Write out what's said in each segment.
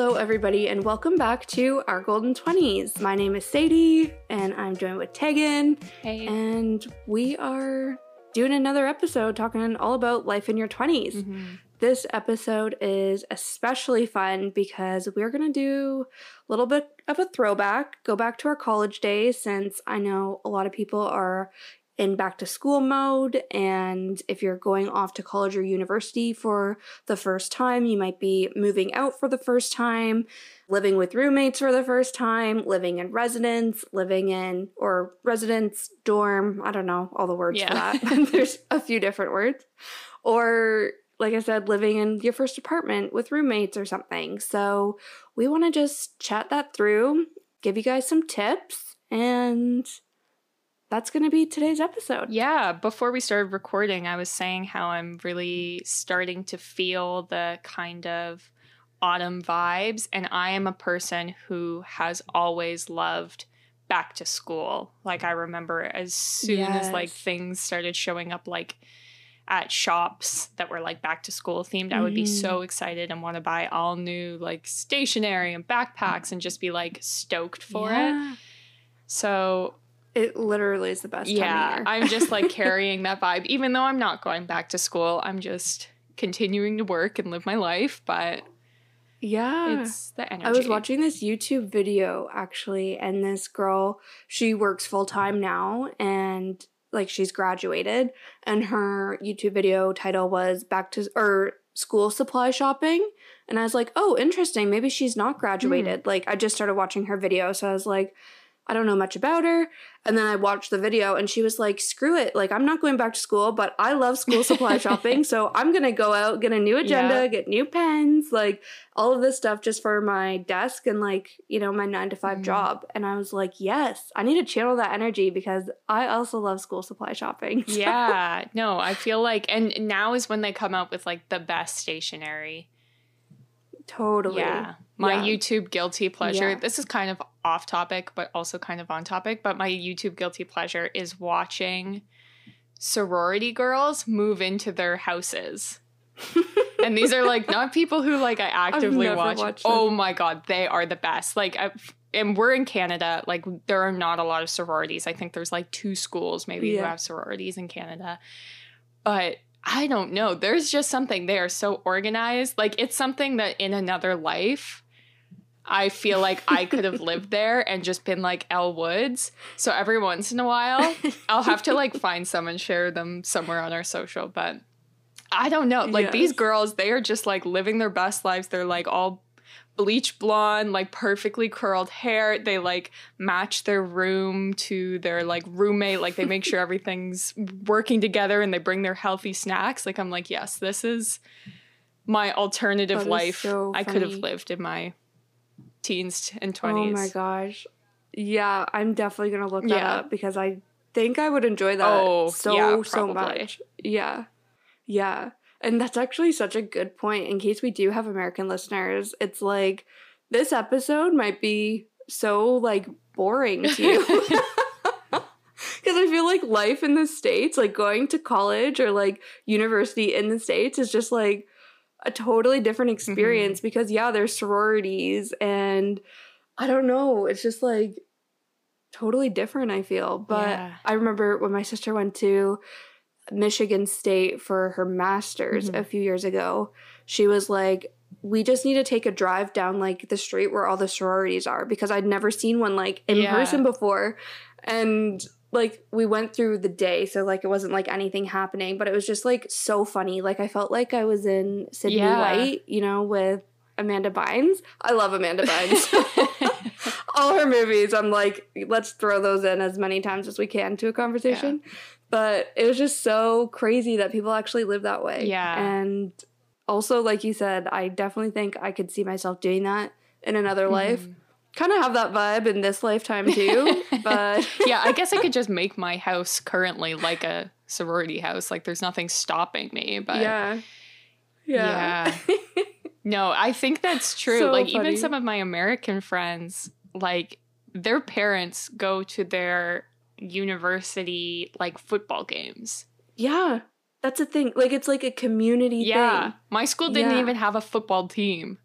Hello, everybody, and welcome back to our Golden 20s. My name is Sadie, and I'm joined with Teagan. Hey. And we are doing another episode talking all about life in your 20s. Mm-hmm. This episode is especially fun because we're going to do a little bit of a throwback, go back to our college days, since I know a lot of people are in back to school mode. And if you're going off to college or university for the first time, you might be moving out for the first time, living with roommates for the first time, living in residence, living in or residence, dorm, I don't know all the words Yeah. for that. There's a few different words. Or like I said, living in your first apartment with roommates or something. So we want to just chat that through, give you guys some tips, and that's going to be today's episode. Yeah, before we started recording, I was saying how I'm really starting to feel the kind of autumn vibes. And I am a person who has always loved back to school. Like, I remember as soon as like things started showing up, like at shops that were like back to school themed, I would be so mm-hmm. excited and want to buy all new like stationery and backpacks and just be like stoked for it. So It literally is the best time yeah. I'm just like carrying that vibe. Even though I'm not going back to school, I'm just continuing to work and live my life. But yeah. it's the energy. I was watching this YouTube video actually, and this girl, she works full time now, and like she's graduated, and her YouTube video title was "Back to or School Supply Shopping," and I was like, oh, interesting. Maybe she's not hmm. graduated. Like I just started watching her video, so I was like. I don't know much about her. And then I watched the video and she was like, screw it. Like, I'm not going back to school, but I love school supply shopping. So I'm going to go out, get a new agenda, Yeah. get new pens, like all of this stuff just for my desk and like, you know, my nine to 5 Mhm. job. And I was like, yes, I need to channel that energy because I also love school supply shopping. So- yeah, no, I feel like, and now is when they come out with like the best stationery. Totally. Yeah. My Yeah. YouTube guilty pleasure. Yeah. This is kind of off topic, but also kind of on topic. But my YouTube guilty pleasure is watching sorority girls move into their houses. and these are like not people who like I actively watch. oh my god, they are the best. Like, I, and we're in Canada. Like, there are not a lot of sororities. I think there's like two schools maybe who have sororities in Canada, but. I don't know. There's just something they are so organized. Like it's something that in another life I feel like I could have lived there and just been like Elle Woods. So every once in a while, I'll have to like find some and share them somewhere on our social. But I don't know. Like these girls, they are just like living their best lives. They're like all bleach blonde, like perfectly curled hair. They like match their room to their like roommate. Like they make sure everything's working together and they bring their healthy snacks. Like I'm like, yes, this is my alternative That life so I could have lived in my teens and 20s. Oh my gosh. Yeah, I'm definitely going to look that Yeah. up because I think I would enjoy that Oh, so, yeah, so much. Yeah. Yeah. And that's actually such a good point. In case we do have American listeners, it's like this episode might be so like boring to you. Because I feel like life in the States, like going to college or like university in the States, is just like a totally different mm-hmm. experience because, yeah, there's sororities and I don't know, it's just like totally different, I feel. But Yeah. I remember when my sister went to Michigan State for her master's Mhm. a few years ago, she was like, we just need to take a drive down like the street where all the sororities are because I'd never seen one like in Yeah. person before. And like we went through the day, so like it wasn't like anything happening, but it was just like so funny. Like I felt like I was in Sydney Yeah. White, you know, with Amanda Bynes. I love Amanda Bynes. all her movies, I'm like, let's throw those in as many times as we can to a conversation. But it was just so crazy that people actually live that way. Yeah. And also, like you said, I definitely think I could see myself doing that in another life. Mhm. Kind of have that vibe in this lifetime too. but yeah, I guess I could just make my house currently like a sorority house. Like there's nothing stopping me. But yeah. Yeah. No, I think that's true. So like funny. even some of my American friends, like their parents go to their university like football games. yeah. That's a thing. Like it's like a community Yeah. thing. My school didn't Yeah. even have a football team.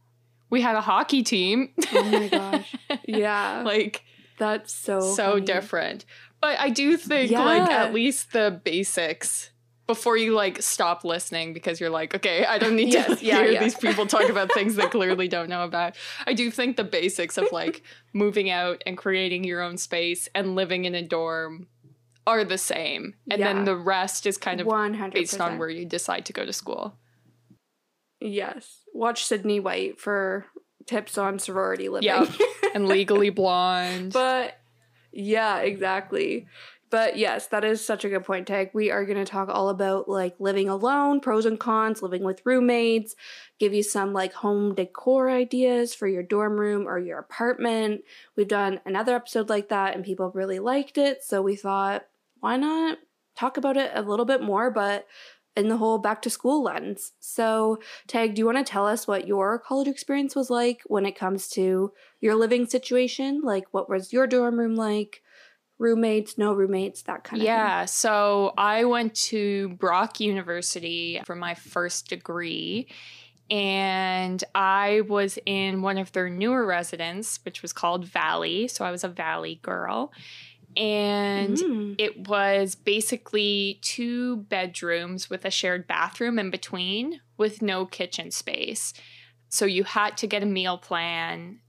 We had a hockey team. Oh my gosh. Yeah. like that's so so funny. different. But I do think like at least the basics before you like stop listening because you're like, okay, I don't need Yes, to yeah, hear yeah. these people talk about things they clearly don't know about. I do think the basics of like moving out and creating your own space and living in a dorm are the same. And Yeah. then the rest is kind of One hundred based on where you decide to go to school. Yes. Watch Sydney White for tips on sorority living. Yeah. And legally blonde. but yeah, exactly. But yes, that is such a good point, Tag. We are going to talk all about like living alone, pros and cons, living with roommates, give you some like home decor ideas for your dorm room or your apartment. We've done another episode like that and people really liked it. So we thought, why not talk about it a little bit more, but in the whole back to school lens. So, Tag, do you want to tell us what your college experience was like when it comes to your living situation? Like, what was your dorm room like? Roommates, no roommates, that kind of yeah, so I went to Brock University for my first degree, and I was in one of their newer residents, which was called Valley. So I was a Valley girl. And. Mm. it was basically two bedrooms with a shared bathroom in between with no kitchen space. So you had to get a meal plan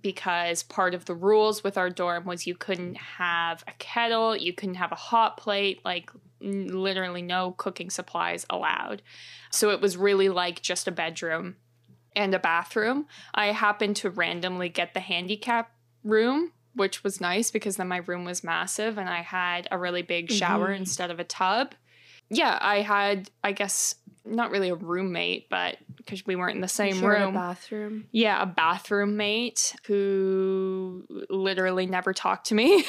because part of the rules with our dorm was you couldn't have a kettle, you couldn't have a hot plate, like n- literally no cooking supplies allowed. So it was really like just a bedroom and a bathroom. I happened to randomly get the handicap room, which was nice because then my room was massive and I had a really big shower Mhm. instead of a tub. Yeah, I had, I guess, not really a roommate, but because we weren't in the same a room. bathroom. Yeah, a bathroom mate who literally never talked to me.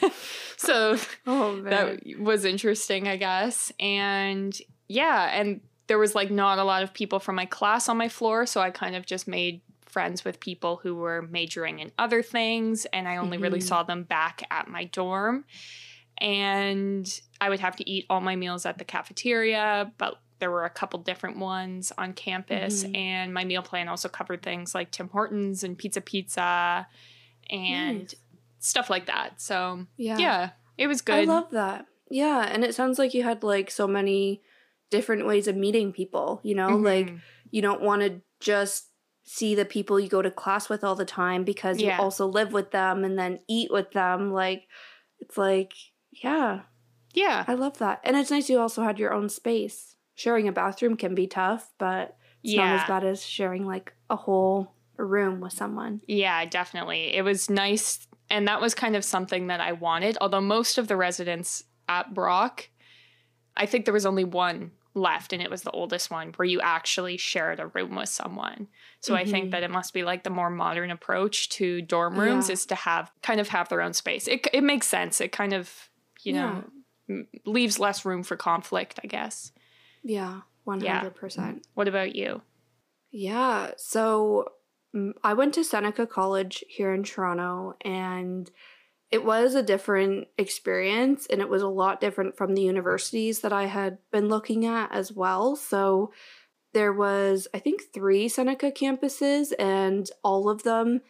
so Oh that was interesting, I guess. And yeah, and there was like not a lot of people from my class on my floor, so I kind of just made friends with people who were majoring in other things and I only really Mhm. saw them back at my dorm. And I would have to eat all my meals at the cafeteria, but there were a couple different ones on campus Mhm. and my meal plan also covered things like Tim Hortons and Pizza Pizza and Nice. stuff like that. So, yeah. yeah, it was good. I love that. Yeah, and it sounds like you had like so many different ways of meeting people, you know? Like Mhm. you don't want to just see the people you go to class with all the time because you also live with them and then eat with them. Like it's like, yeah, yeah. I love that. And it's nice you also had your own space. Sharing a bathroom can be tough, but it's not as bad as sharing like a whole room with someone. Yeah, definitely. It was nice. And that was kind of something that I wanted. Although most of the residents at Brock, I think there was only one left, and it was the oldest one where you actually shared a room with someone. So I Mhm. think that it must be like the more modern approach to dorm rooms Yeah. is to have kind of have their own space. It, it makes sense. It kind of, you know, m leaves less room for conflict, I guess. Yeah, 100%. What about you? Yeah. So mm, I went to Seneca College here in Toronto, and it was a different experience, and it was a lot different from the universities that I had been looking at as well. So there was, I think, three Seneca campuses, and all of them.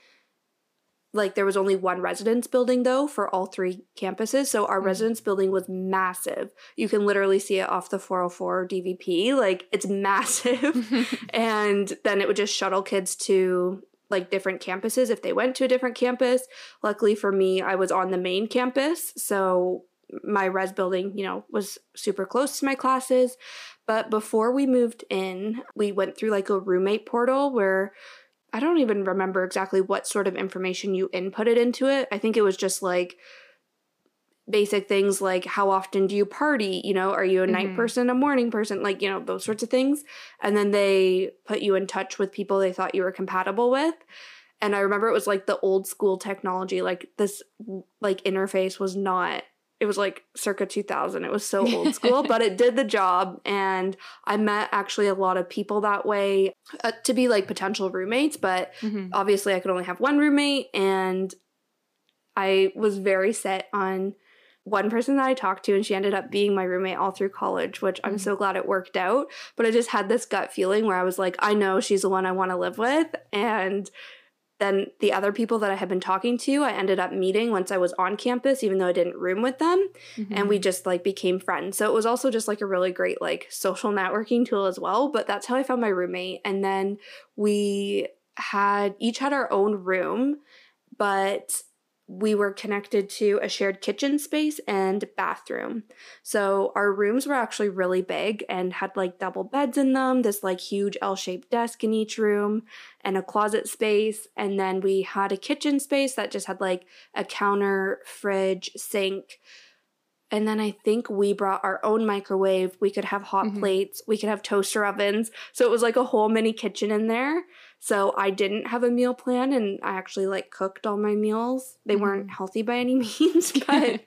Like there was only one residence building though for all three campuses. So our Mhm. residence building was massive. You can literally see it off the 404 DVP. Like it's massive and then it would just shuttle kids to like different campuses if they went to a different campus. Luckily for me, I was on the main campus, so my res building, you know, was super close to my classes. But before we moved in, we went through like a roommate portal where I don't even remember exactly what sort of information you inputted into it. I think it was just like basic things like how often do you party? You know, are you a night Mhm. person, a morning person? Like, you know, those sorts of things. And then they put you in touch with people they thought you were compatible with. And I remember it was like the old school technology. Like this like interface was not it was like circa 2000. It was so old school, but it did the job and I met actually a lot of people that way uh, to be like potential roommates, but Mhm. obviously I could only have one roommate and I was very set on one person that I talked to, and she ended up being my roommate all through college, which I'm Mhm. so glad it worked out. But I just had this gut feeling where I was like, I know she's the one I want to live with. And then the other people that I had been talking to, I ended up meeting once I was on campus, even though I didn't room with them. Mm-hmm. And we just like became friends. So it was also just like a really great like social networking tool as well. But that's how I found my roommate. And then we had each had our own room, but we were connected to a shared kitchen space and bathroom. So our rooms were actually really big and had like double beds in them, this like huge L shaped desk in each room, and a closet space. And then we had a kitchen space that just had like a counter, fridge, sink. And then I think we brought our own microwave. We could have hot Mhm. plates. We could have toaster ovens. So it was like a whole mini kitchen in there. So I didn't have a meal plan and I actually like cooked all my meals. They weren't Mhm. healthy by any means, but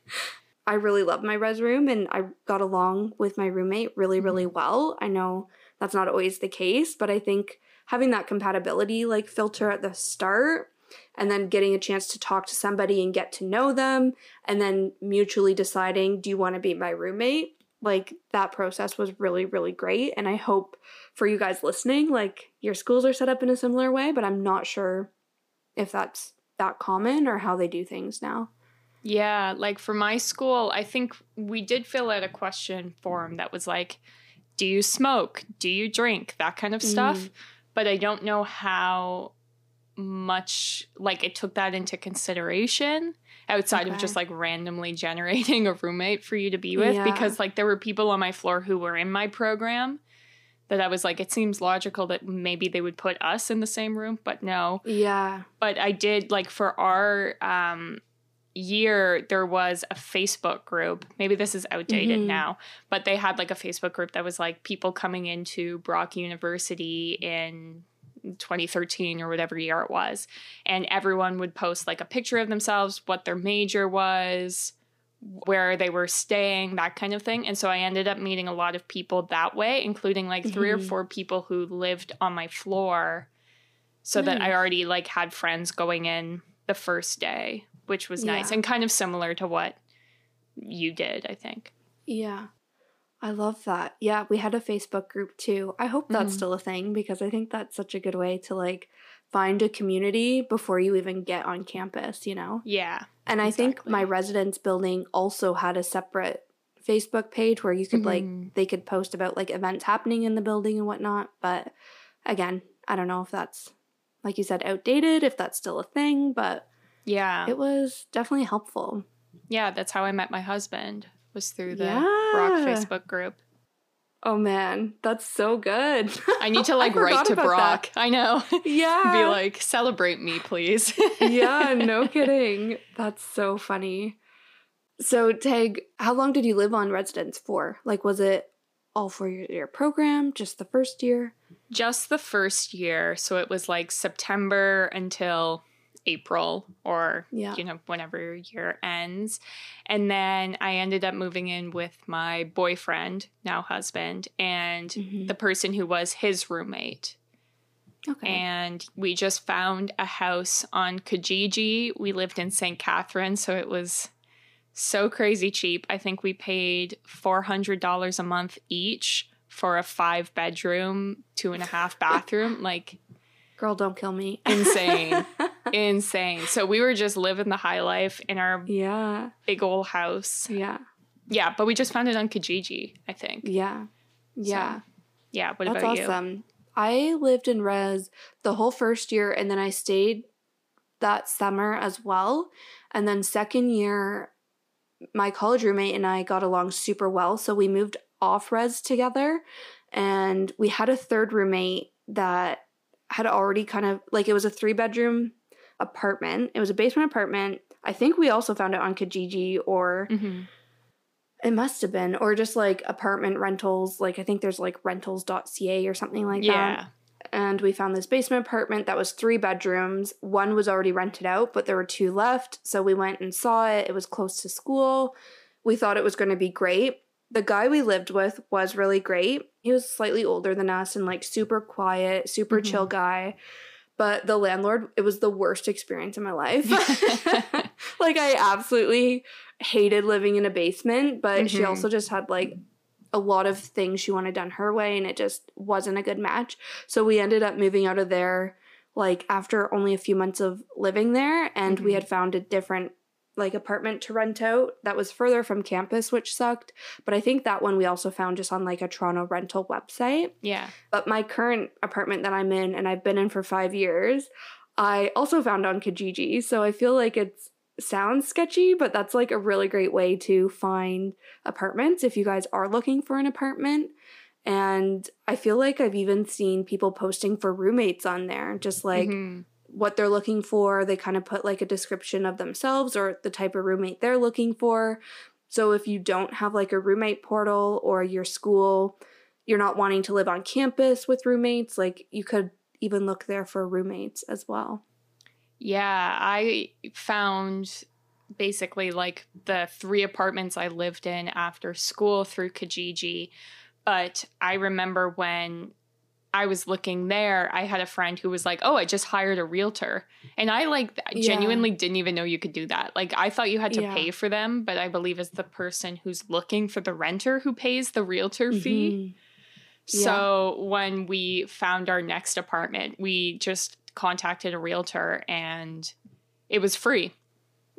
I really love my res room and I got along with my roommate really, really well. I know that's not always the case, but I think having that compatibility like filter at the start and then getting a chance to talk to somebody and get to know them and then mutually deciding, do you want to be my roommate? Like that process was really, really great. And I hope for you guys listening, like your schools are set up in a similar way, but I'm not sure if that's that common or how they do things now. Yeah, like for my school, I think we did fill out a question form that was like, do you smoke? Do you drink? That kind of stuff. Mm. But I don't know how much like it took that into consideration outside of just like randomly generating a roommate for you to be with Yeah. because like there were people on my floor who were in my program that I was like it seems logical that maybe they would put us in the same room but no Yeah. but I did like for our um year there was a Facebook group. Maybe this is outdated Mhm. now, but they had like a Facebook group that was like people coming into Brock University in 2013 or whatever year it was. And everyone would post like a picture of themselves, what their major was, where they were staying, that kind of thing. And so I ended up meeting a lot of people that way, including like 3 or Mhm. four people who lived on my floor so that I already like had friends going in the first day, which was nice Yeah. and kind of similar to what you did, I think. Yeah. I love that. Yeah, we had a Facebook group too. I hope that's Mhm. still a thing because I think that's such a good way to like find a community before you even get on campus, you know? Yeah. And I think my residence building also had a separate Facebook page where you could Mhm. like they could post about like events happening in the building and whatnot. But again, I don't know if that's like you said outdated, if that's still a thing, but Yeah. it was definitely helpful. yeah, that's how I met my husband. Was through the yeah. Brock Facebook group. Oh man, that's so good. I need to like write to Brock. I know. Yeah. Be like, celebrate me, please. yeah, no kidding. That's so funny. So, Tag, how long did you live on residence for? Like, was it all for your, your program, just the first year? Just the first year. So it was like September until April or, Yeah. you know, whenever your year ends. And then I ended up moving in with my boyfriend, now husband, and Mhm. the person who was his roommate. Okay. and we just found a house on Kijiji. We lived in St. Catherine, so it was so crazy cheap. I think we paid four hundred dollars a month each for a five bedroom, two and a half bathroom. like Girl, don't kill me. Insane. insane. So we were just living the high life in our yeah. big old house. Yeah. Yeah, but we just found it on Kijiji, I think. Yeah. Yeah. Yeah, what That's about you? awesome. I lived in res the whole first year and then I stayed that summer as well. And then second year, my college roommate and I got along super well. So we moved off res together and we had a third roommate that had already kind of like it was a three bedroom apartment. It was a basement apartment. I think we also found it on Kijiji or Mhm. it must have been, or just like apartment rentals. Like I think there's like rentals.ca or something like Yeah. that. And we found this basement apartment that was three bedrooms. One was already rented out, but there were two left. So we went and saw it. It was close to school. We thought it was going to be great. The guy we lived with was really great. He was slightly older than us and like super quiet, super Mhm. chill guy. But the landlord, it was the worst experience in my life. like I absolutely hated living in a basement, but she Mhm. also just had like a lot of things she wanted done her way and it just wasn't a good match. So we ended up moving out of there like after only a few months of living there and we Mhm. had found a different like apartment to rent out that was further from campus which sucked but i think that one we also found just on like a toronto rental website yeah. but my current apartment that i'm in and i've been in for five years i also found on kijiji so i feel like it sounds sketchy but that's like a really great way to find apartments if you guys are looking for an apartment and i feel like i've even seen people posting for roommates on there just like Mhm. What they're looking for. They kind of put like a description of themselves or the type of roommate they're looking for. So if you don't have like a roommate portal or your school, you're not wanting to live on campus with roommates, like you could even look there for roommates as well. Yeah, I found basically like the three apartments I lived in after school through Kijiji. But I remember when I was looking there, I had a friend who was like, "Oh, I just hired a realtor." And I like Yeah. genuinely didn't even know you could do that. Like I thought you had to Yeah. pay for them, but I believe it's the person who's looking for the renter who pays the realtor fee. Mhm. Yeah. So when we found our next apartment, we just contacted a realtor and it was free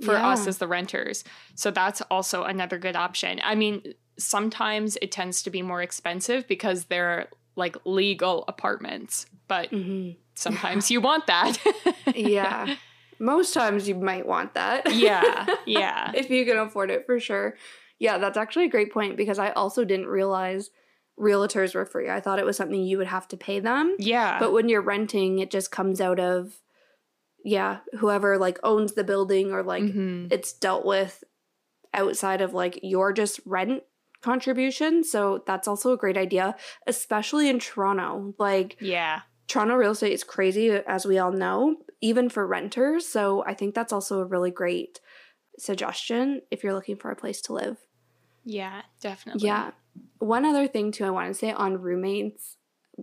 for us as the renters. So that's also another good option. I mean, sometimes it tends to be more expensive because they're like legal apartments, but Mhm. sometimes you want that. yeah. Most times you might want that. Yeah, yeah. if you can afford it for sure. Yeah, that's actually a great point because I also didn't realize realtors were free. I thought it was something you would have to pay them. Yeah. But when you're renting, it just comes out of yeah, whoever like owns the building or like Mhm. it's dealt with outside of like your just rent contribution. So that's also a great idea, especially in Toronto. Like yeah. Toronto real estate is crazy, as we all know, even for renters. So I think that's also a really great suggestion if you're looking for a place to live. Yeah, definitely. Yeah. One other thing, too, I want to say on roommates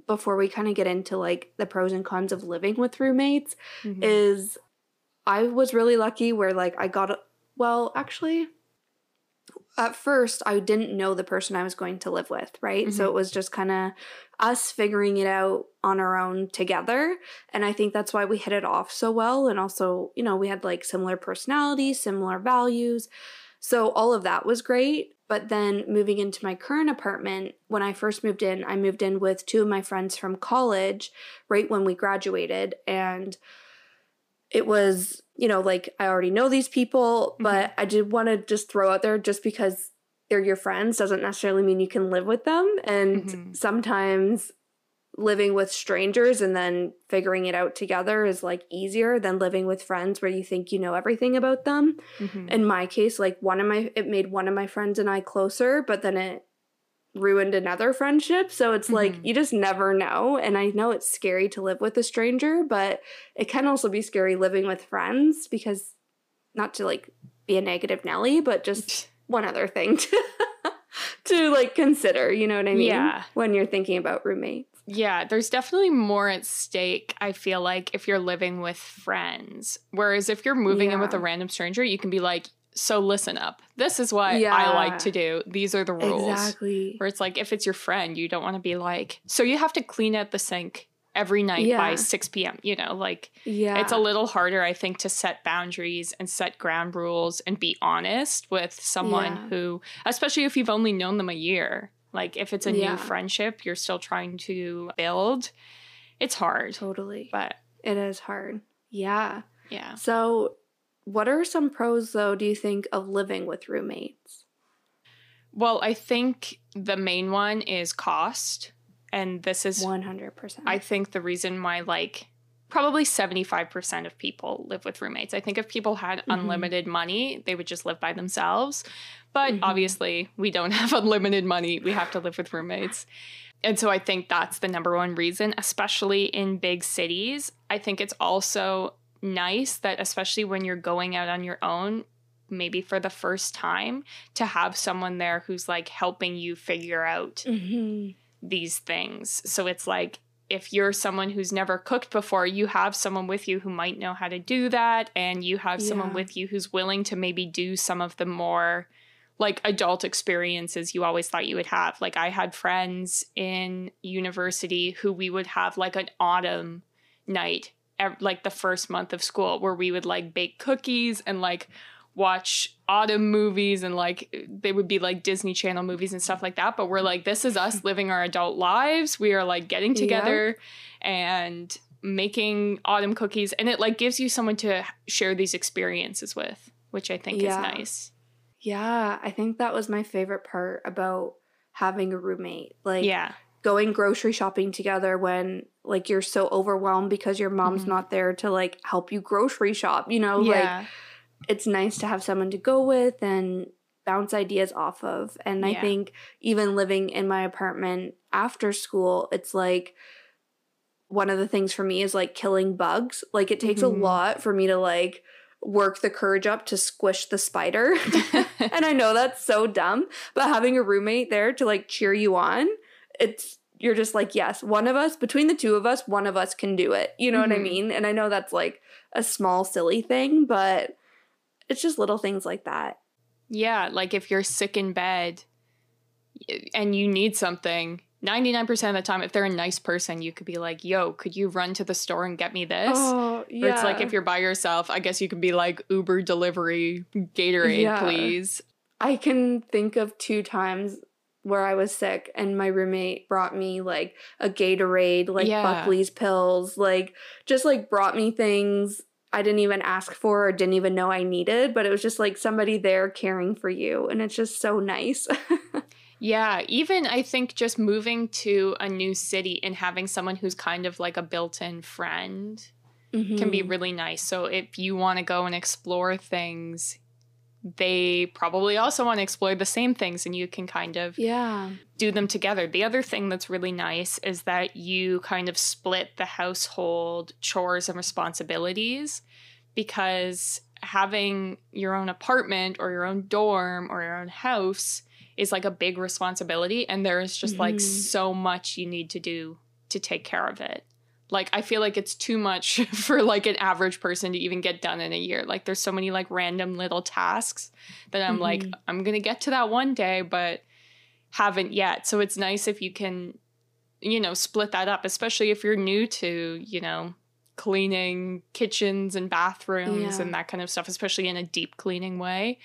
before we kind of get into like the pros and cons of living with roommates Mhm. is I was really lucky where like I got, a- well, actually, at first I didn't know the person I was going to live with, right? So Mhm. it was just kind of us figuring it out on our own together. And I think that's why we hit it off so well. And also, you know, we had like similar personalities, similar values. So all of that was great. But then moving into my current apartment, when I first moved in, I moved in with two of my friends from college right when we graduated. And it was, you know, like I already know these people, but I did want to just throw out there just because they're your friends doesn't necessarily mean you can live with them. And Mhm. sometimes living with strangers and then figuring it out together is like easier than living with friends where you think you know everything about them Mhm. in my case like one of my it made one of my friends and i closer but then it ruined another friendship so it's like Mhm. you just never know and i know it's scary to live with a stranger but it can also be scary living with friends because not to like be a negative nelly but just one other thing to, to like consider you know what i mean Yeah. when you're thinking about roommates Yeah, there's definitely more at stake, I feel like, if you're living with friends. Whereas if you're moving in with a random stranger, you can be like, so listen up. This is what I like to do. These are the rules. exactly Where it's like, if it's your friend, you don't want to be like, so you have to clean out the sink every night by 6 p.m. You know, like yeah it's a little harder, I think, to set boundaries and set ground rules and be honest with someone Yeah. who, especially if you've only known them a year. Like if it's a Yeah. new friendship you're still trying to build, it's hard. totally But it is hard yeah yeah. So, what are some pros, though, do you think, of living with roommates? Well, I think the main one is cost. And this is 100%. I think the reason why like probably 75% of people live with roommates. I think if people had Mhm. unlimited money, they would just live by themselves. But Mhm. obviously, we don't have unlimited money. We have to live with roommates. And so I think that's the number one reason, especially in big cities. I think it's also nice that, especially when you're going out on your own, maybe for the first time, to have someone there who's like helping you figure out Mhm. these things. So it's like if you're someone who's never cooked before, you have someone with you who might know how to do that. And you have someone with you who's willing to maybe do some of the more like adult experiences you always thought you would have. Like I had friends in university who we would have like an autumn night, like the first month of school, where we would like bake cookies and like watch autumn movies and like they would be like Disney Channel movies and stuff like that. But we're like, this is us living our adult lives. We are like getting Yeah. together and making autumn cookies. And it like gives you someone to share these experiences with, which I think Yeah. is nice. Yeah, I think that was my favorite part about having a roommate. Like yeah. Going grocery shopping together when like you're so overwhelmed because your mom's Mhm. not there to like help you grocery shop, you know, like yeah. it's nice to have someone to go with and bounce ideas off of. And I think even living in my apartment after school, it's like one of the things for me is like killing bugs. Like it takes Mhm. a lot for me to like work the courage up to squish the spider. and I know that's so dumb, but having a roommate there to like cheer you on, it's you're just like, yes, one of us, between the two of us, one of us can do it. You know what I Mhm. mean? And I know that's like a small, silly thing, but it's just little things like that. Yeah, like if you're sick in bed and you need something, 99% of the time, if they're a nice person, you could be like, yo, could you run to the store and get me this? Oh, Or it's like if you're by yourself, I guess you could be like Uber delivery Gatorade, Yeah. please. I can think of two times where I was sick and my roommate brought me like a Gatorade, like Yeah. Buckley's pills, like just like brought me things I didn't even ask for or didn't even know I needed, but it was just like somebody there caring for you and it's just so nice. Yeah, even I think just moving to a new city and having someone who's kind of like a built in friend can be Mhm. really nice. So if you want to go and explore things, they probably also want to explore the same things and you can kind of Yeah. do them together. The other thing that's really nice is that you kind of split the household chores and responsibilities because having your own apartment or your own dorm or your own house is like a big responsibility and there is just like Mhm. so much you need to do to take care of it. Like I feel like it's too much for like an average person to even get done in a year. Like there's so many like random little tasks that I'm like Mhm. I'm going to get to that one day but haven't yet. So it's nice if you can you know split that up especially if you're new to, you know, cleaning kitchens and bathrooms Yeah. and that kind of stuff, especially in a deep cleaning way.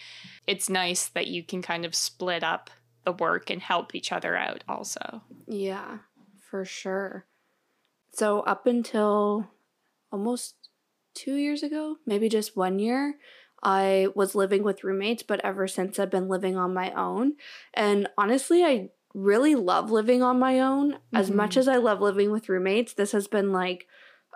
It's nice that you can kind of split up the work and help each other out also. Yeah, for sure. So, up until almost two years ago, maybe just one year, I was living with roommates, but ever since I've been living on my own. And honestly, I really love living on my own. As Mhm. much as I love living with roommates, this has been like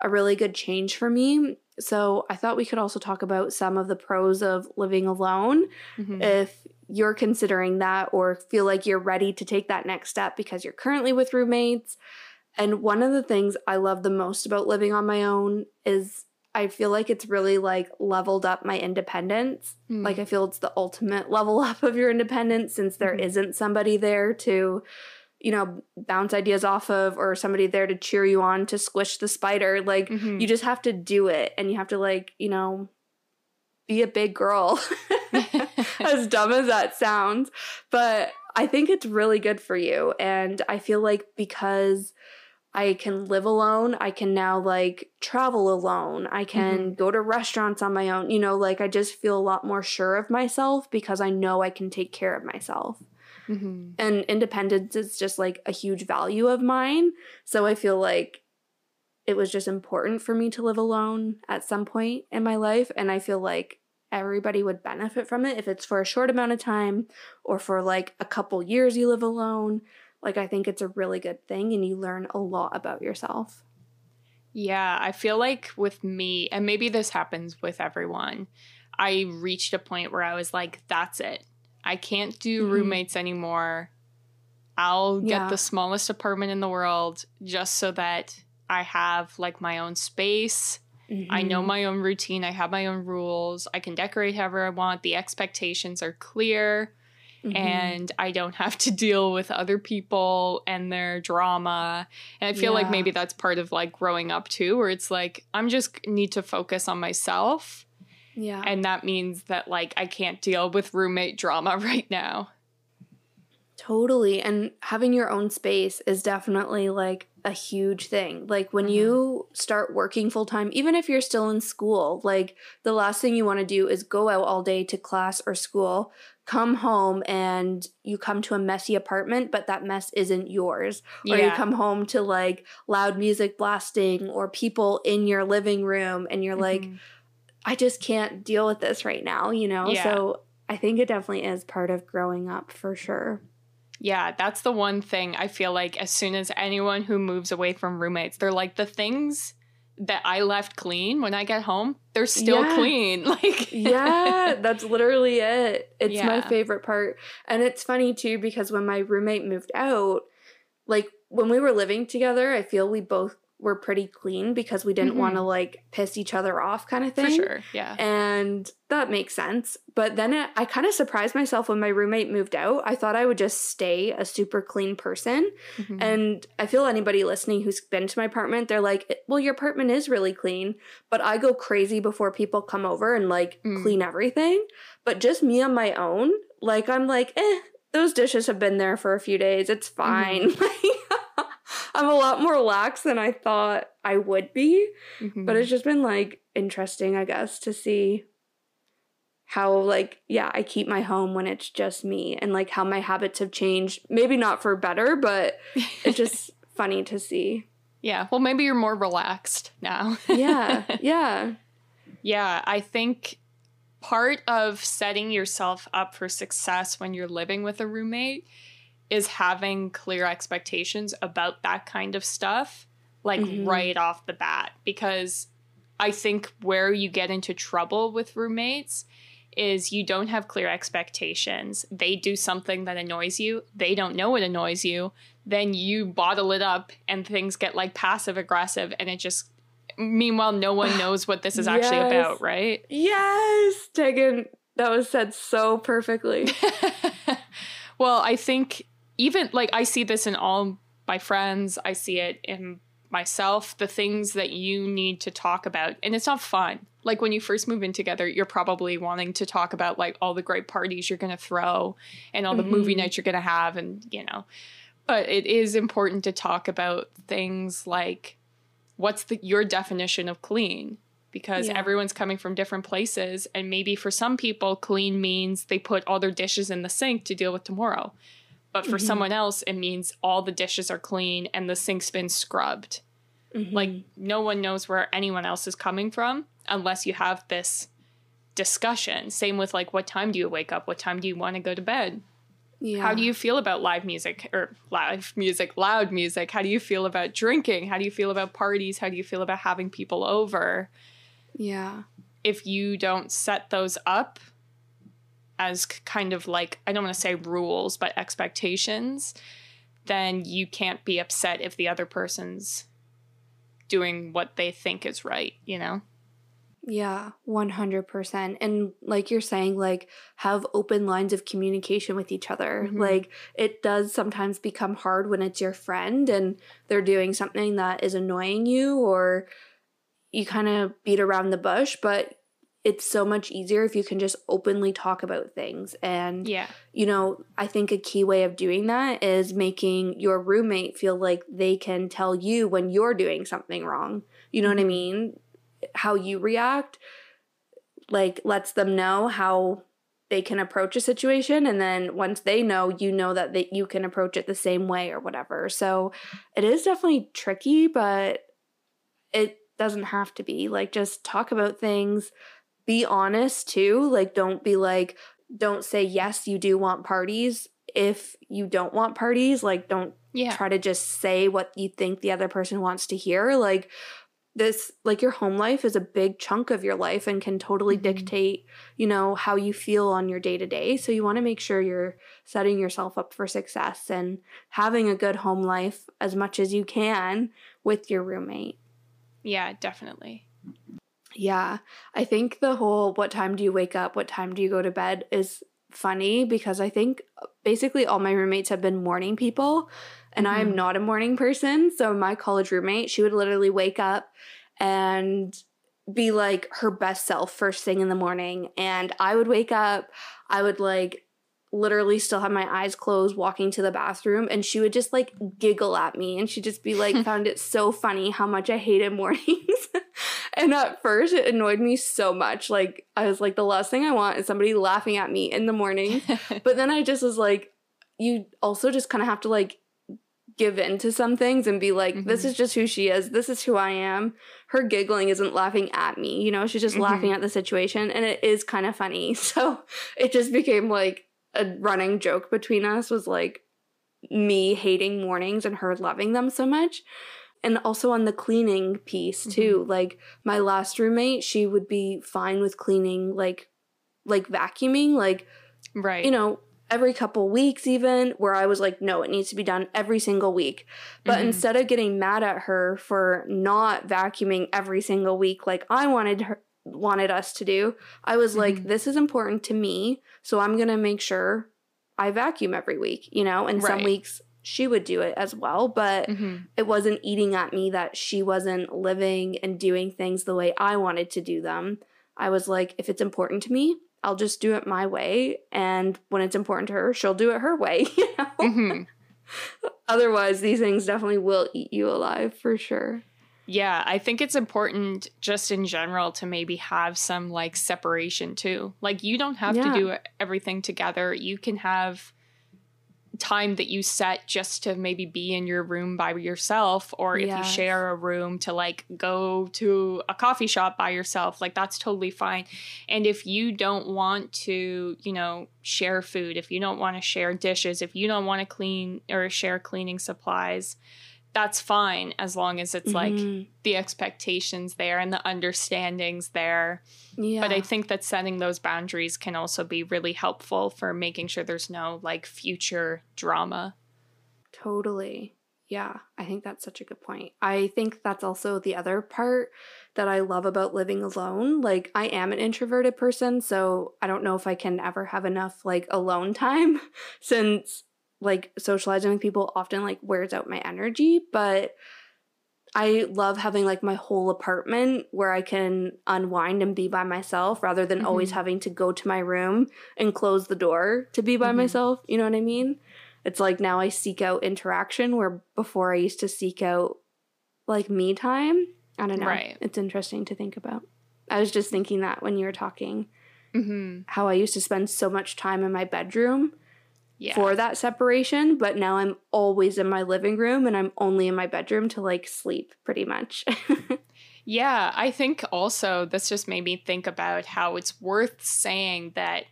a really good change for me. So, I thought we could also talk about some of the pros of living alone Mhm. if you're considering that or feel like you're ready to take that next step because you're currently with roommates. And one of the things I love the most about living on my own is I feel like it's really like leveled up my independence. Mm. Like I feel it's the ultimate level up of your independence since there Mhm. not somebody there to you know bounce ideas off of or somebody there to cheer you on to squish the spider like Mhm. you just have to do it and you have to like you know be a big girl as dumb as that sounds but i think it's really good for you and i feel like because i can live alone. I can now like travel alone. I can go to restaurants on my own. You know like i just feel a lot more sure of myself because i know i can take care of myself. Mhm. and independence is just like a huge value of mine. So i feel like it was just important for me to live alone at some point in my life. And i feel like everybody would benefit from it if it's for a short amount of time or for like a couple years you live alone like i think it's a really good thing and you learn a lot about yourself Yeah, I feel like with me, and maybe this happens with everyone, I reached a point where I was like, that's it. I can't do Mhm. roommates anymore. I'll get Yeah. the smallest apartment in the world just so that I have like my own space. I know Mhm. my own routine. I have my own rules. I can decorate however I want. The expectations are clear. Mm-hmm. and I don't have to deal with other people and their drama. And I feel yeah. like maybe that's part of like growing up too, where it's like, I'm just need to focus on myself. Yeah. And that means that like I can't deal with roommate drama right now. Totally. And having your own space is definitely like a huge thing. Like when mm-hmm. you start working full time, even if you're still in school, like the last thing you want to do is go out all day to class or school, come home and you come to a messy apartment, but that mess isn't yours. Yeah. Or you come home to like loud music blasting or people in your living room and you're mm-hmm. like, I just can't deal with this right now, you know? Yeah. So I think it definitely is part of growing up for sure. Yeah, that's the one thing I feel like as soon as anyone who moves away from roommates, they're like the things that I left clean when I get home, they're still yeah. clean. Like Yeah, that's literally it. It's yeah. my favorite part. And it's funny too because when my roommate moved out, like when we were living together, I feel we both were pretty clean because we didn't mm-hmm. want to like piss each other off kind of thing. For sure. Yeah. And that makes sense. But then it, I kind of surprised myself when my roommate moved out. I thought I would just stay a super clean person. Mm-hmm. And I feel anybody listening who's been to my apartment, they're like, well, your apartment is really clean. But I go crazy before people come over and like mm. clean everything. But just me on my own, like, I'm like, eh, those dishes have been there for a few days. It's fine. Mm-hmm. I'm a lot more lax than I thought I would be. Mm-hmm. But it's just been like interesting, I guess, to see how like yeah, I keep my home when it's just me and like how my habits have changed. Maybe not for better, but it's just funny to see. Yeah. Well, maybe you're more relaxed now. yeah. Yeah. Yeah, I think part of setting yourself up for success when you're living with a roommate is having clear expectations about that kind of stuff like mm-hmm. right off the bat because I think where you get into trouble with roommates is you don't have clear expectations. They do something that annoys you, they don't know it annoys you, then you bottle it up and things get like passive aggressive and it just meanwhile no one knows what this is yes. actually about, right? Yes, Teagan, that was said so perfectly. well, I think even like I see this in all my friends, I see it in myself, the things that you need to talk about. And it's not fun. Like when you first move in together, you're probably wanting to talk about like all the great parties you're going to throw and all the mm-hmm. movie nights you're going to have and, you know. But it is important to talk about things like what's the your definition of clean? because yeah. everyone's coming from different places and maybe for some people clean means they put all their dishes in the sink to deal with tomorrow but for mm-hmm. someone else, it means all the dishes are clean and the sink's been scrubbed. Mm-hmm. Like, no one knows where anyone else is coming from unless you have this discussion. Same with like, what time do you wake up? What time do you want to go to bed? Yeah. How do you feel about live music or live music, loud music? How do you feel about drinking? How do you feel about parties? How do you feel about having people over? Yeah. If you don't set those up, as kind of like I don't want to say rules, but expectations, then you can't be upset if the other person's doing what they think is right, you know? Yeah, 100%. And like you're saying, like have open lines of communication with each other. Mm-hmm. Like it does sometimes become hard when it's your friend and they're doing something that is annoying you or you kind of beat around the bush, but it's so much easier if you can just openly talk about things. And, yeah. you know, I think a key way of doing that is making your roommate feel like they can tell you when you're doing something wrong. You know what I mm-hmm. mean? How you react, like, lets them know how they can approach a situation and then once they know you know that they, you can approach it the same way or whatever so it is definitely tricky but it doesn't have to be like just talk about things be honest too. Like, don't be like, don't say, yes, you do want parties if you don't want parties. Like, don't yeah. try to just say what you think the other person wants to hear. Like, this, like, your home life is a big chunk of your life and can totally mm-hmm. dictate, you know, how you feel on your day to day. So, you want to make sure you're setting yourself up for success and having a good home life as much as you can with your roommate. Yeah, definitely. Yeah. I think the whole what time do you wake up, what time do you go to bed is funny because I think basically all my roommates have been morning people and mm-hmm. I am mm-hmm. not a morning person. So my college roommate, she would literally wake up and be like her best self first thing in the morning and I would wake up, I would like literally still have my eyes closed walking to the bathroom and she would just like giggle at me and she'd just be like found it so funny how much I hated mornings. and at first it annoyed me so much. Like I was like the last thing I want is somebody laughing at me in the morning. but then I just was like you also just kind of have to like give in to some things and be like mm-hmm. this is just who she is. This is who I am. Her giggling isn't laughing at me, you know, she's just mm-hmm. laughing at the situation and it is kind of funny. So it just became like a running joke between us was like me hating mornings and her loving them so much. And also on the cleaning piece too. Mm-hmm. Like my last roommate, she would be fine with cleaning like like vacuuming, like right. You know, every couple weeks even where I was like, no, it needs to be done every single week. But mm-hmm. instead of getting mad at her for not vacuuming every single week like I wanted her wanted us to do. I was mm-hmm. like, this is important to me. So I'm going to make sure I vacuum every week, you know? And right. some weeks she would do it as well, but mm-hmm. it wasn't eating at me that she wasn't living and doing things the way I wanted to do them. I was like, if it's important to me, I'll just do it my way. And when it's important to her, she'll do it her way, you know? Mm-hmm. Otherwise, these things definitely will eat you alive for sure. Yeah, I think it's important just in general to maybe have some like separation too. Like you don't have yeah. to do everything together. You can have time that you set just to maybe be in your room by yourself or if yes. you share a room to like go to a coffee shop by yourself like that's totally fine and if you don't want to you know share food if you don't want to share dishes if you don't want to clean or share cleaning supplies that's fine as long as it's mm-hmm. like the expectations there and the understandings there. Yeah. But I think that setting those boundaries can also be really helpful for making sure there's no like future drama. Totally. Yeah, I think that's such a good point. I think that's also the other part that I love about living alone. Like, I am an introverted person, so I don't know if I can ever have enough like alone time since like socializing with people often like wears out my energy, but I love having like my whole apartment where I can unwind and be by myself rather than mm-hmm. always having to go to my room and close the door to be by mm-hmm. myself. You know what I mean? It's like now I seek out interaction where before I used to seek out like me time. I don't know. Right. It's interesting to think about. I was just thinking that when you were talking, mm-hmm. how I used to spend so much time in my bedroom yeah. for that separation, but now I'm always in my living room and I'm only in my bedroom to like sleep pretty much. yeah, I think also this just made me think about how it's worth saying that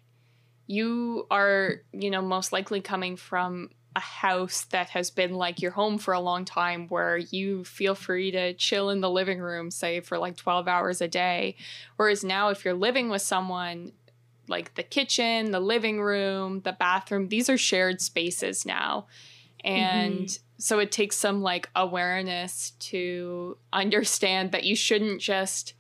you are, you know, most likely coming from a house that has been like your home for a long time where you feel free to chill in the living room say for like 12 hours a day whereas now if you're living with someone like the kitchen, the living room, the bathroom, these are shared spaces now. And mm-hmm. so it takes some like awareness to understand that you shouldn't just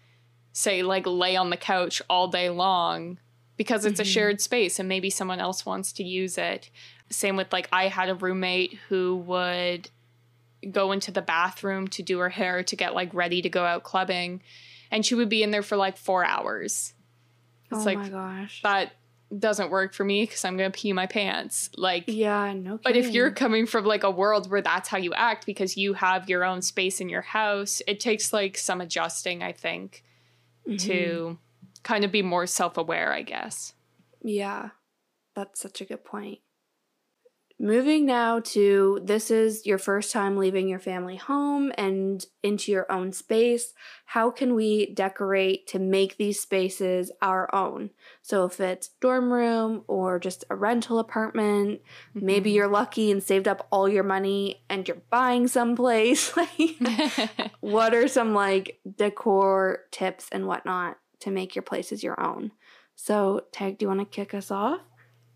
say like lay on the couch all day long because it's mm-hmm. a shared space and maybe someone else wants to use it. Same with like I had a roommate who would go into the bathroom to do her hair to get like ready to go out clubbing and she would be in there for like 4 hours it's oh like, my gosh. That doesn't work for me because I'm gonna pee my pants. Like, yeah, no. Kidding. But if you're coming from like a world where that's how you act because you have your own space in your house, it takes like some adjusting, I think, mm-hmm. to kind of be more self aware, I guess. Yeah, that's such a good point. Moving now to this is your first time leaving your family home and into your own space. How can we decorate to make these spaces our own? So, if it's dorm room or just a rental apartment, mm-hmm. maybe you're lucky and saved up all your money and you're buying someplace. Like, what are some like decor tips and whatnot to make your places your own? So, Tag, do you want to kick us off?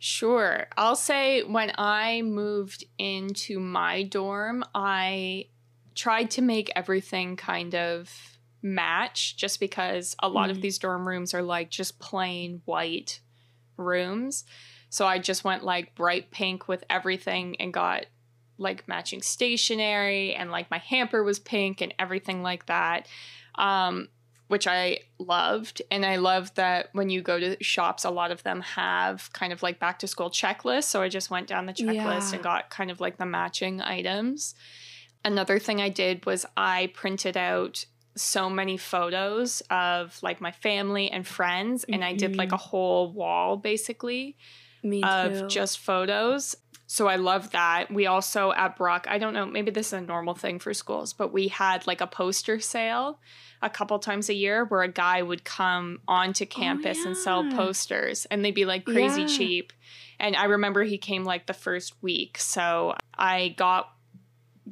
Sure. I'll say when I moved into my dorm, I tried to make everything kind of match just because a lot mm. of these dorm rooms are like just plain white rooms. So I just went like bright pink with everything and got like matching stationery and like my hamper was pink and everything like that. Um, which I loved. And I love that when you go to shops, a lot of them have kind of like back to school checklists. So I just went down the checklist Yeah. and got kind of like the matching items. Another thing I did was I printed out so many photos of like my family and friends, and I did like a mm-hmm. whole wall basically Me too. of just photos. So I love that. We also at Brock, I don't know, maybe this is a normal thing for schools, but we had like a poster sale a couple times a year where a guy would come onto campus and sell posters and they'd be like crazy Yeah. cheap. And I remember he came like the first week. So I got,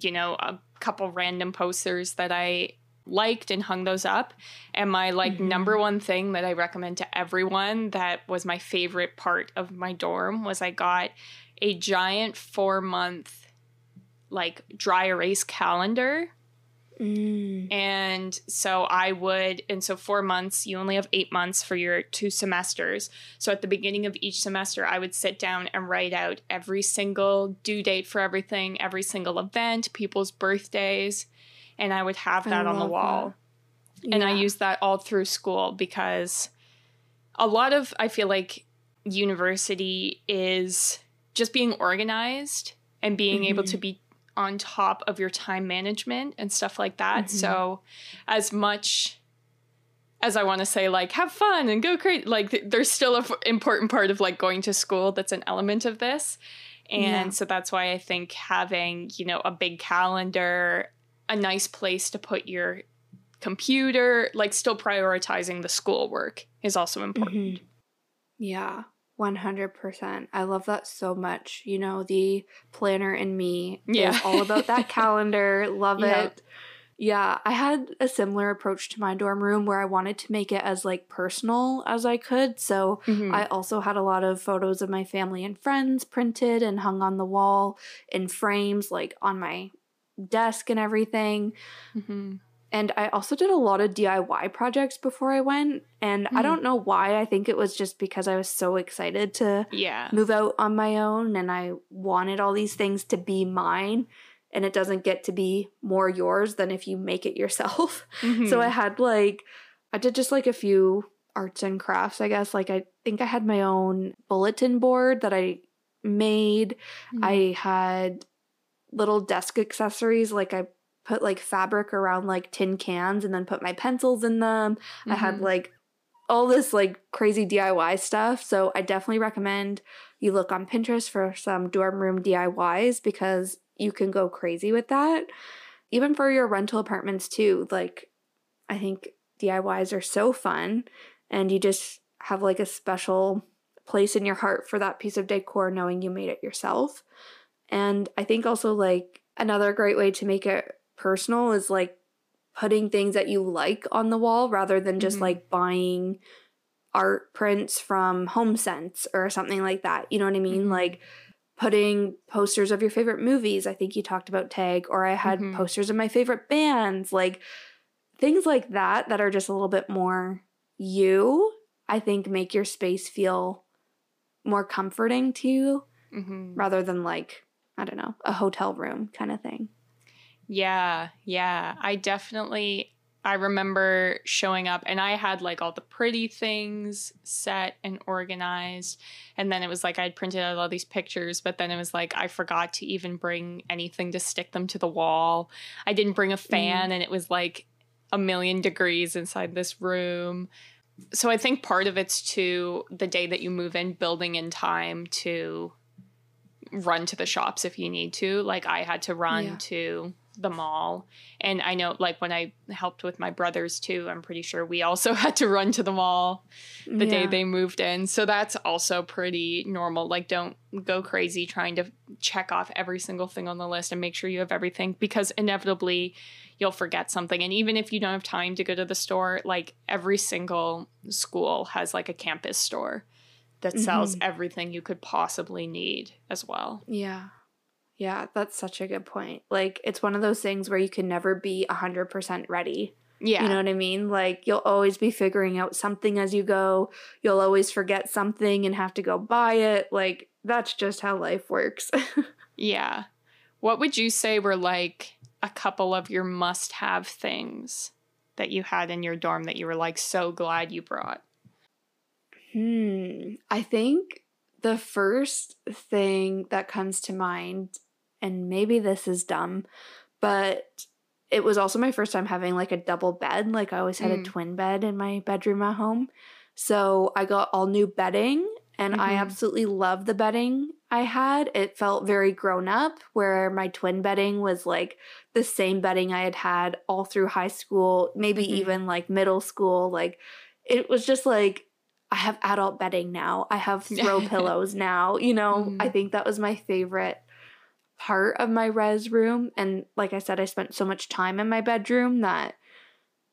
you know, a couple random posters that I liked and hung those up. And my like Mhm. number one thing that I recommend to everyone that was my favorite part of my dorm was I got a giant four month like dry erase calendar. Mm. And so I would, and so four months, you only have eight months for your two semesters. So at the beginning of each semester, I would sit down and write out every single due date for everything, every single event, people's birthdays, and I would have that on the wall and I Yeah. use that all through school because a lot of I feel like university is just being organized and being able Mhm. to be on top of your time management and stuff like that. Mhm. So as much as I want to say like have fun and go crazy like th- there's still an important part of like going to school that's an element of this. And Yeah. so that's why I think having, you know, a big calendar, a nice place to put your computer, like still prioritizing the schoolwork is also important. Mhm. Yeah, 100%. I love that so much. You know, the planner in me Yeah. is all about that calendar. Love Yeah. it. Yeah, I had a similar approach to my dorm room where I wanted to make it as like personal as I could. So Mhm. I also had a lot of photos of my family and friends printed and hung on the wall in frames like on my desk and everything. Mhm. And I also did a lot of DIY projects before I went. And I Mhm. don't know why. I think it was just because I was so excited to Yeah. move out on my own and I wanted all these things to be mine. And it doesn't get to be more yours than if you make it yourself. Mhm. So I had like, I did just like a few arts and crafts, I guess. Like, I think I had my own bulletin board that I made. Mhm. I had little desk accessories. Like, I put like fabric around like tin cans and then put my pencils in them. I had Mhm. like all this like crazy DIY stuff. So I definitely recommend you look on Pinterest for some dorm room DIYs because you can go crazy with that. Even for your rental apartments too. Like I think DIYs are so fun and you just have like a special place in your heart for that piece of decor knowing you made it yourself. And I think also like another great way to make it personal is like putting things that you like on the wall rather than just Mhm. like buying art prints from HomeSense or something like that. You know what I mean? Mhm. Like putting posters of your favorite movies. I think you talked about Tag, or I had Mhm. posters of my favorite bands, like things like that that are just a little bit more you. I think make your space feel more comforting to you Mhm. rather than like I don't know, a hotel room kind of thing. Yeah, yeah. I definitely I remember showing up and I had like all the pretty things set and organized. And then it was like I'd printed out all these pictures, but then it was like I forgot to even bring anything to stick them to the wall. I didn't bring a fan mm. and it was like a million degrees inside this room. So I think part of it's to the day that you move in, building in time to run to the shops if you need to. Like I had to run Yeah. to the mall. And I know like when I helped with my brothers too, I'm pretty sure we also had to run to the mall the day they moved in. So that's also pretty normal. Like don't go crazy trying to check off every single thing on the list and make sure you have everything because inevitably you'll forget something. And even if you don't have time to go to the store, like every single school has like a campus store that sells Mhm. everything you could possibly need as well. Yeah. Yeah, that's such a good point. Like, it's one of those things where you can never be 100% ready Yeah. You know what I mean? Like you'll always be figuring out something as you go. You'll always forget something and have to go buy it. Like that's just how life works. yeah. What would you say were like a couple of your must have things that you had in your dorm that you were like so glad you brought? Hmm. I think the first thing that comes to mind, and maybe this is dumb, but it was also my first time having like a double bed. Like I always had Mm. a twin bed in my bedroom at home. So I got all new bedding and I Mhm. absolutely love the bedding I had. It felt very grown up, where my twin bedding was like the same bedding I had had all through high school, maybe Mhm. even like middle school. Like it was just like, I have adult bedding now. I have throw pillows now. You know, Mhm. I think that was my favorite part of my res room. And like I said, I spent so much time in my bedroom that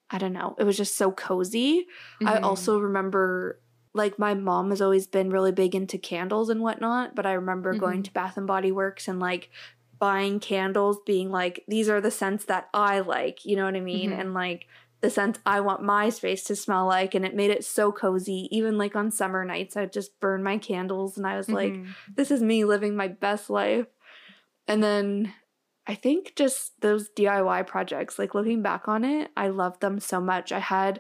I don't know, it was just so cozy. I Mhm. also remember like my mom has always been really big into candles and whatnot, but I remember going Mhm. to Bath and Body Works and like buying candles, being like, these are the scents that I like, you know what I mean? Mhm. And like the scent I want my space to smell like. And it made it so cozy. Even like on summer nights, I'd just burn my candles and I was like, Mhm. this is me living my best life. And then I think just those DIY projects, like looking back on it, I loved them so much. I had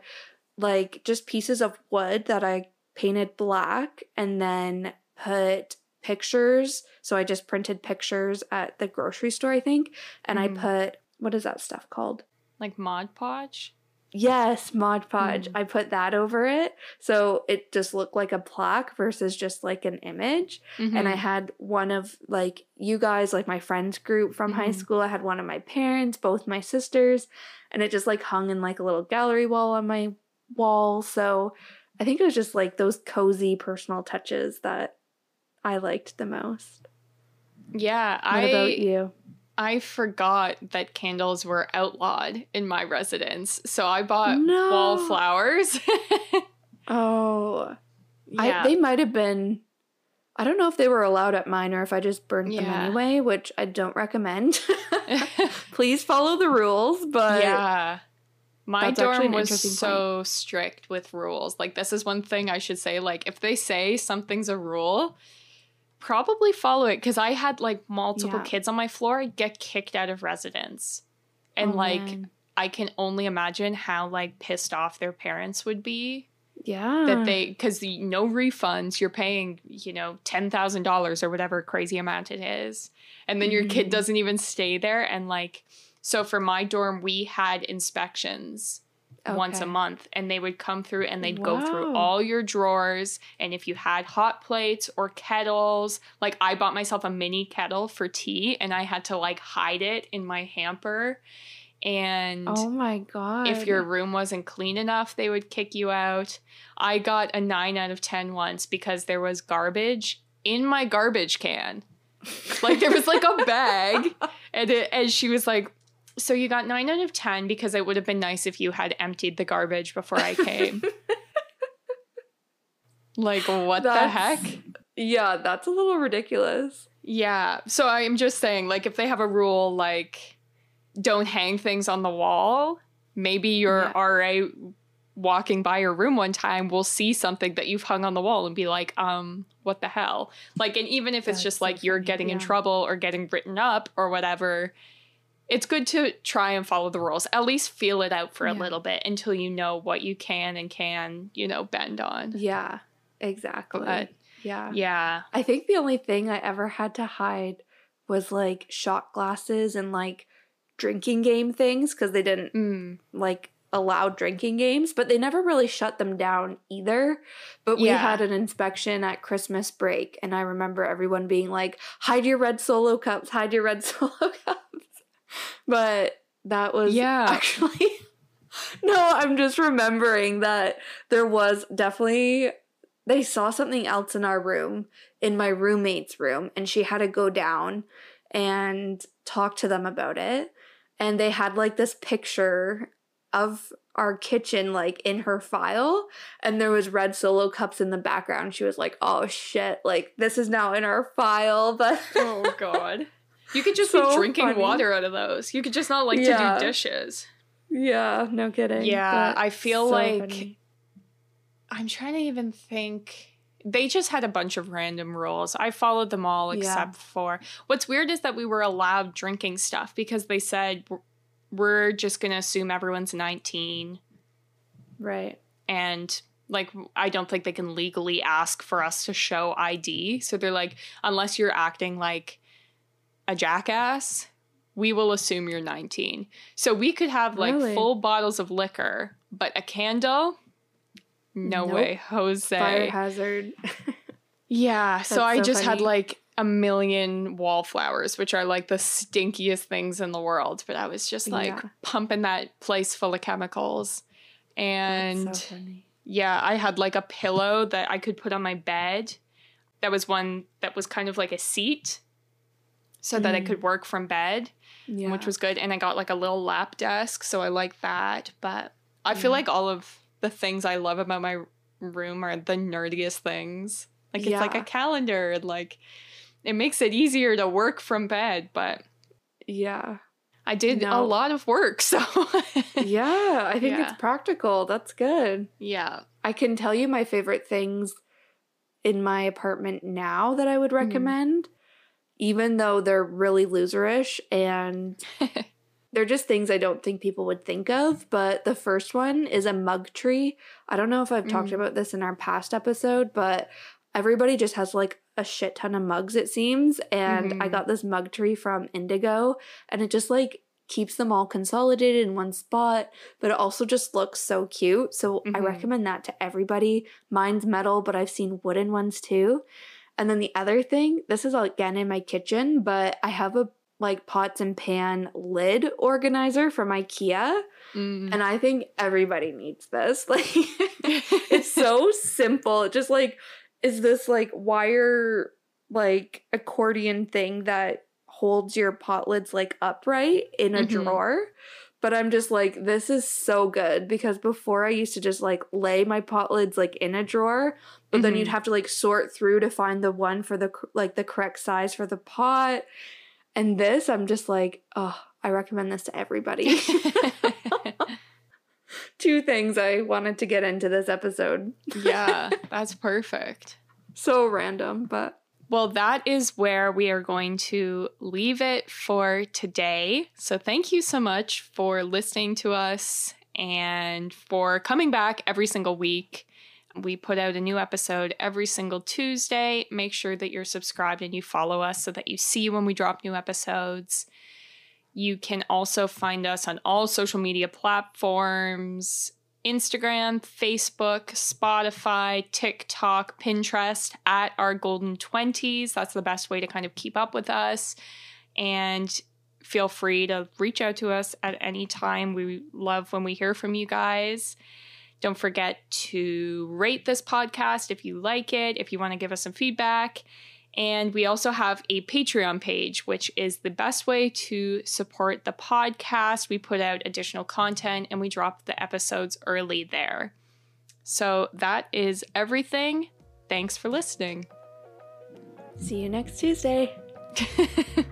like just pieces of wood that I painted black and then put pictures. So I just printed pictures at the grocery store, I think. And Mhm. I put, what is that stuff called? like Mod Podge. Yes, Mod Podge. Mm. I put that over it. So it just looked like a plaque versus just like an image and I Mhm. had one of like you guys, like my friends group from high Mhm. school. I had one of my parents, both my sisters, and it just like hung in like a little gallery wall on my wall. So I think it was just like those cozy personal touches that I liked the most. yeah, What I about you? I forgot that candles were outlawed in my residence, so I bought No. wallflowers. Oh, yeah, I, they might have been. I don't know if they were allowed at mine or if I just burnt them anyway, which I don't recommend. Please follow the rules, but yeah. My dorm was so strict with rules. Like this is one thing I should say. Like if they say something's a rule, probably follow it. Because I had like multiple Yeah. kids on my floor get kicked out of residence, and Oh, like man. I can only imagine how like pissed off their parents would be yeah, that they because no refunds you're paying you know $10000 or whatever crazy amount it is and then your kid Mhm. doesn't even stay there and like so for my dorm we had inspections once a month and they would come through and they'd go through all your drawers and if you had hot plates or kettles like i bought myself a mini kettle for tea and i had to like hide it in my hamper and Oh my god! if your room wasn't clean enough, they would kick you out. I got a 9 out of 10 once because there was garbage in my garbage can. Like there was like a bag and it, and she was like so you got 9 out of 10 because it would have been nice if you had emptied the garbage before I came. like what the heck? yeah, that's a little ridiculous. Yeah. So I'm just saying, like, if they have a rule like don't hang things on the wall, maybe your Yeah. RA walking by your room one time will see something that you've hung on the wall and be like, um, what the hell? Like, and even if it's That's just like you're getting in trouble or getting written up or whatever, it's good to try and follow the rules. At least feel it out for a little bit until you know what you can and can, you know, bend on. Yeah, exactly. But yeah. yeah. I think the only thing I ever had to hide was like shot glasses and like drinking game things because they didn't Mm. like allow drinking games, but they never really shut them down either. But we Yeah. had an inspection at Christmas break, and I remember everyone being like, hide your red solo cups, hide your red solo cups. But that was Yeah. actually. no, I'm just remembering that there was definitely. They saw something else in our room, in my roommate's room, and she had to go down and talk to them about it. And they had like this picture of our kitchen like in her file and there was red solo cups in the background she was like oh shit like this is now in our file but Oh god. You could just So be drinking funny. water out of those. You could just not like Yeah. to do dishes. Yeah, no kidding. Yeah, but I feel so like funny. I'm trying to even think. They just had a bunch of random rules. I followed them all Yeah. except for what's weird is that we were allowed drinking stuff because they said we're- we're just going to assume everyone's 19 right. and like I don't think they can legally ask for us to show ID. So they're like unless you're acting like a jackass, we will assume you're 19. So we could have like Really? full bottles of liquor, but a candle no Nope. way, Jose. Fire hazard. Yeah, so That's I so just had like a million wallflowers, which are like the stinkiest things in the world. But I was just like Yeah. pumping that place full of chemicals. And so yeah, I had like a pillow that I could put on my bed. That was one that was kind of like a seat so that I Mm. could work from bed, Yeah. which was good. And I got like a little lap desk, so I like that. But I feel like all of the things I love about my room are the nerdiest things. Like it's like a calendar and like it makes it easier to work from bed, but yeah. I did a lot of work, so Yeah, I think Yeah. it's practical. That's good. yeah. I can tell you my favorite things in my apartment now that I would Mhm. recommend, even though they're really loserish and they're just things I don't think people would think of. But the first one is a mug tree. I don't know if I've talked Mm. about this in our past episode, but everybody just has like a shit ton of mugs, it seems. And I Mhm. got this mug tree from Indigo, and it just like keeps them all consolidated in one spot, but it also just looks so cute. So I Mhm. recommend that to everybody. Mine's metal, but I've seen wooden ones too. And then the other thing, this is again in my kitchen, but I have a like pots and pan lid organizer from IKEA. Mm. And I think everybody needs this. Like it's so simple. It just like is this like wire like accordion thing that holds your pot lids like upright in a Mhm. drawer. But I'm just like, this is so good because before I used to just like lay my pot lids like in a drawer, but then you'd Mhm. have to like sort through to find the one for the like the correct size for the pot. And this, I'm just like, oh, I recommend this to everybody. Two things I wanted to get into this episode. yeah, that's perfect. So random, but Well, that is where we are going to leave it for today. So, thank you so much for listening to us and for coming back every single week. We put out a new episode every single Tuesday. Make sure that you're subscribed and you follow us so that you see when we drop new episodes. You can also find us on all social media platforms Instagram, Facebook, Spotify, TikTok, Pinterest at our golden 20s. That's the best way to kind of keep up with us. And feel free to reach out to us at any time. We love when we hear from you guys. Don't forget to rate this podcast if you like it, if you want to give us some feedback. And we also have a Patreon page, which is the best way to support the podcast. We put out additional content and we drop the episodes early there. So that is everything. Thanks for listening. see you next Tuesday.